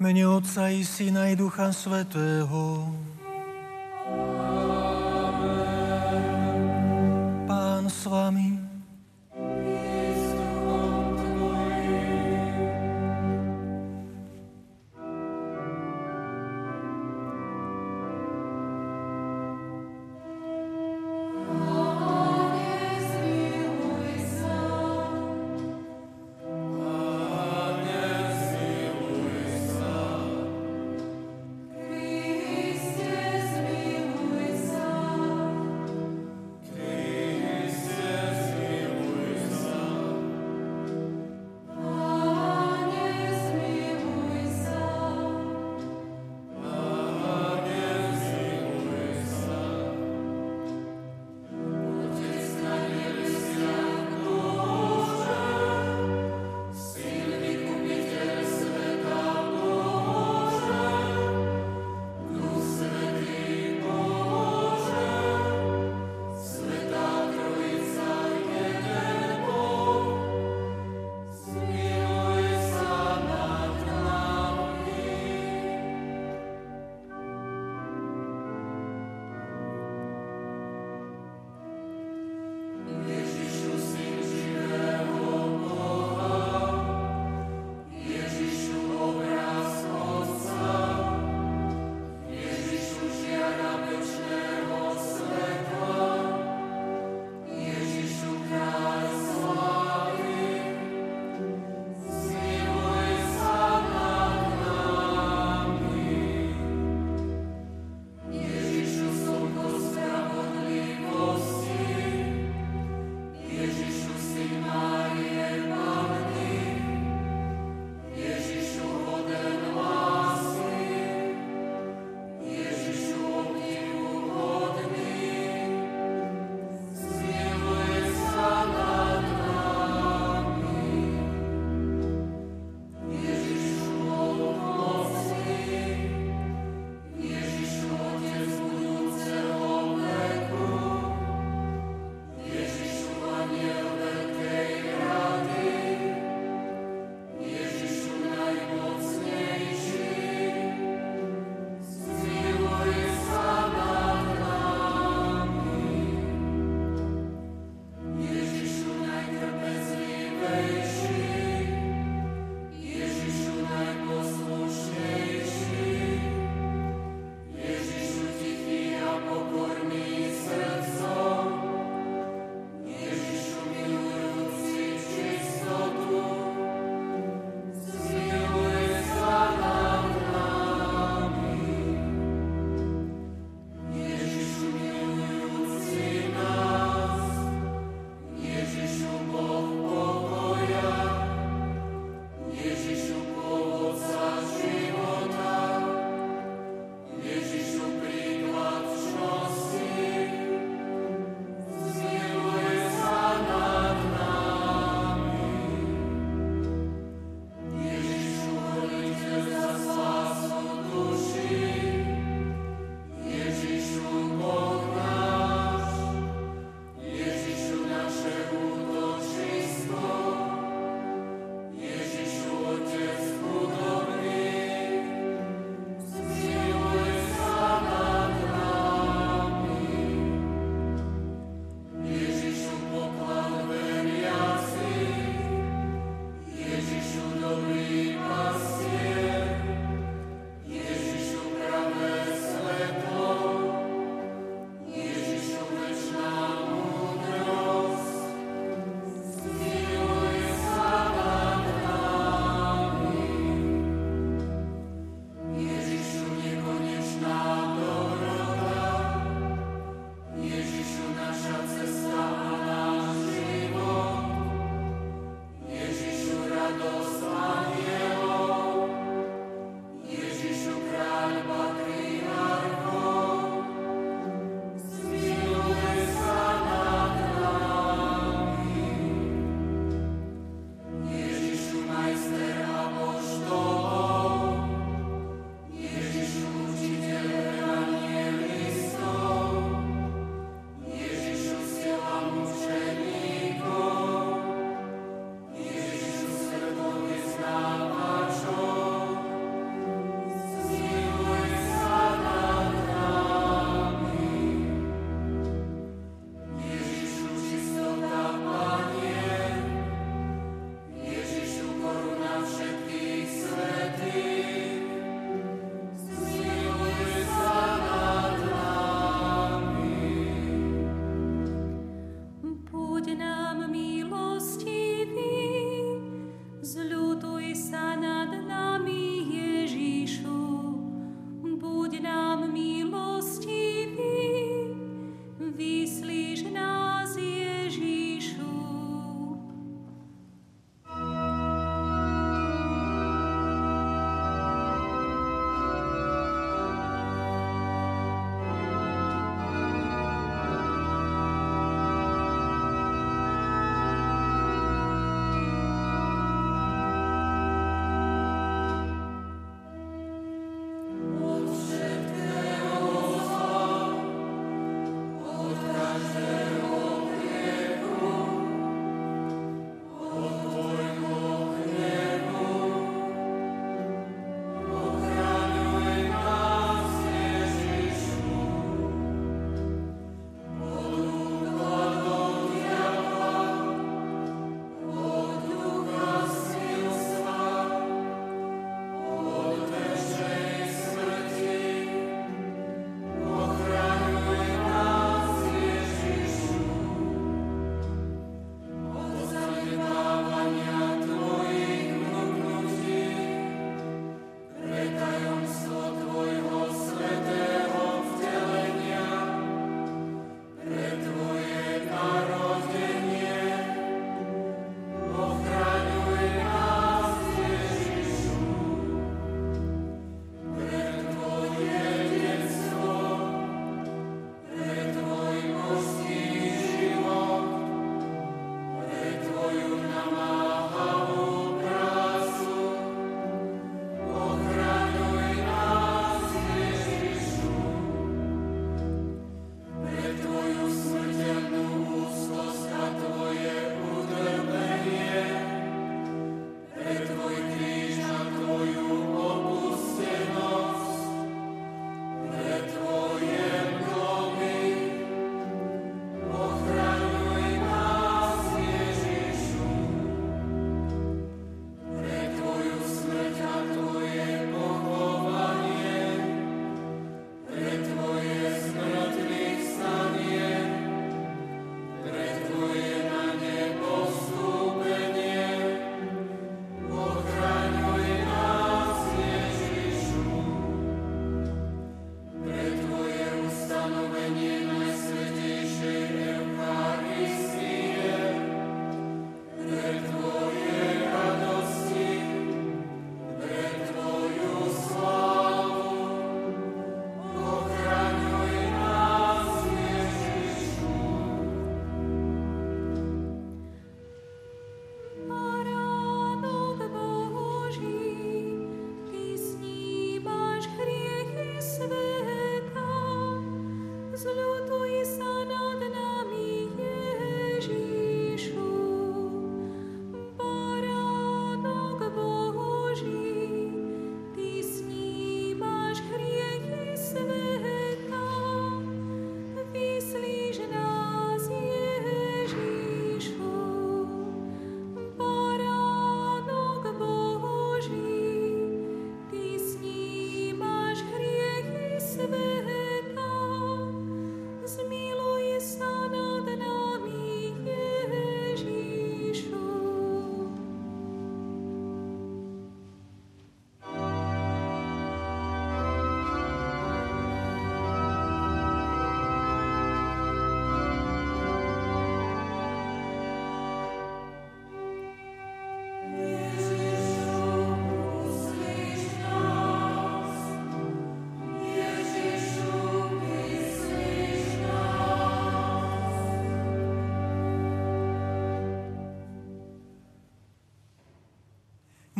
Mene Otca i Syna i Ducha Svetého.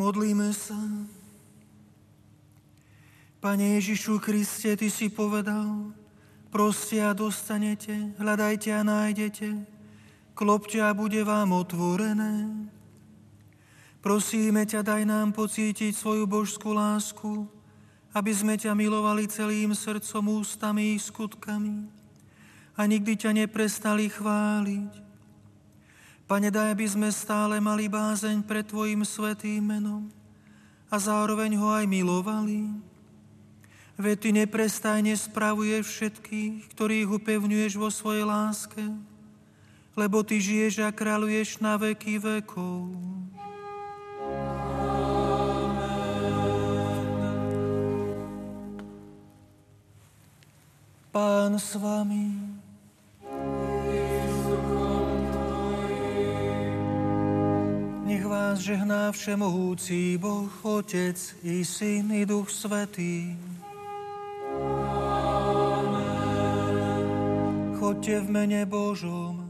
Modlíme sa. Pane Ježišu Kriste, Ty si povedal, proste a dostanete, hľadajte a nájdete, klopte a bude vám otvorené. Prosíme ťa, daj nám pocítiť svoju božskú lásku, aby sme ťa milovali celým srdcom, ústami i skutkami a nikdy ťa neprestali chváliť. Pane, daj, aby sme stále mali bázeň pred Tvojim svetým menom a zároveň ho aj milovali. Veď Ty neprestajne spravuješ všetkých, ktorých upevňuješ vo svojej láske, lebo Ty žiješ a kráľuješ na veky vekov. Pán s vami. Vás žehná všemohúci Boh, Otec i Syn i Duch Svetý. Chodte v mene Božom.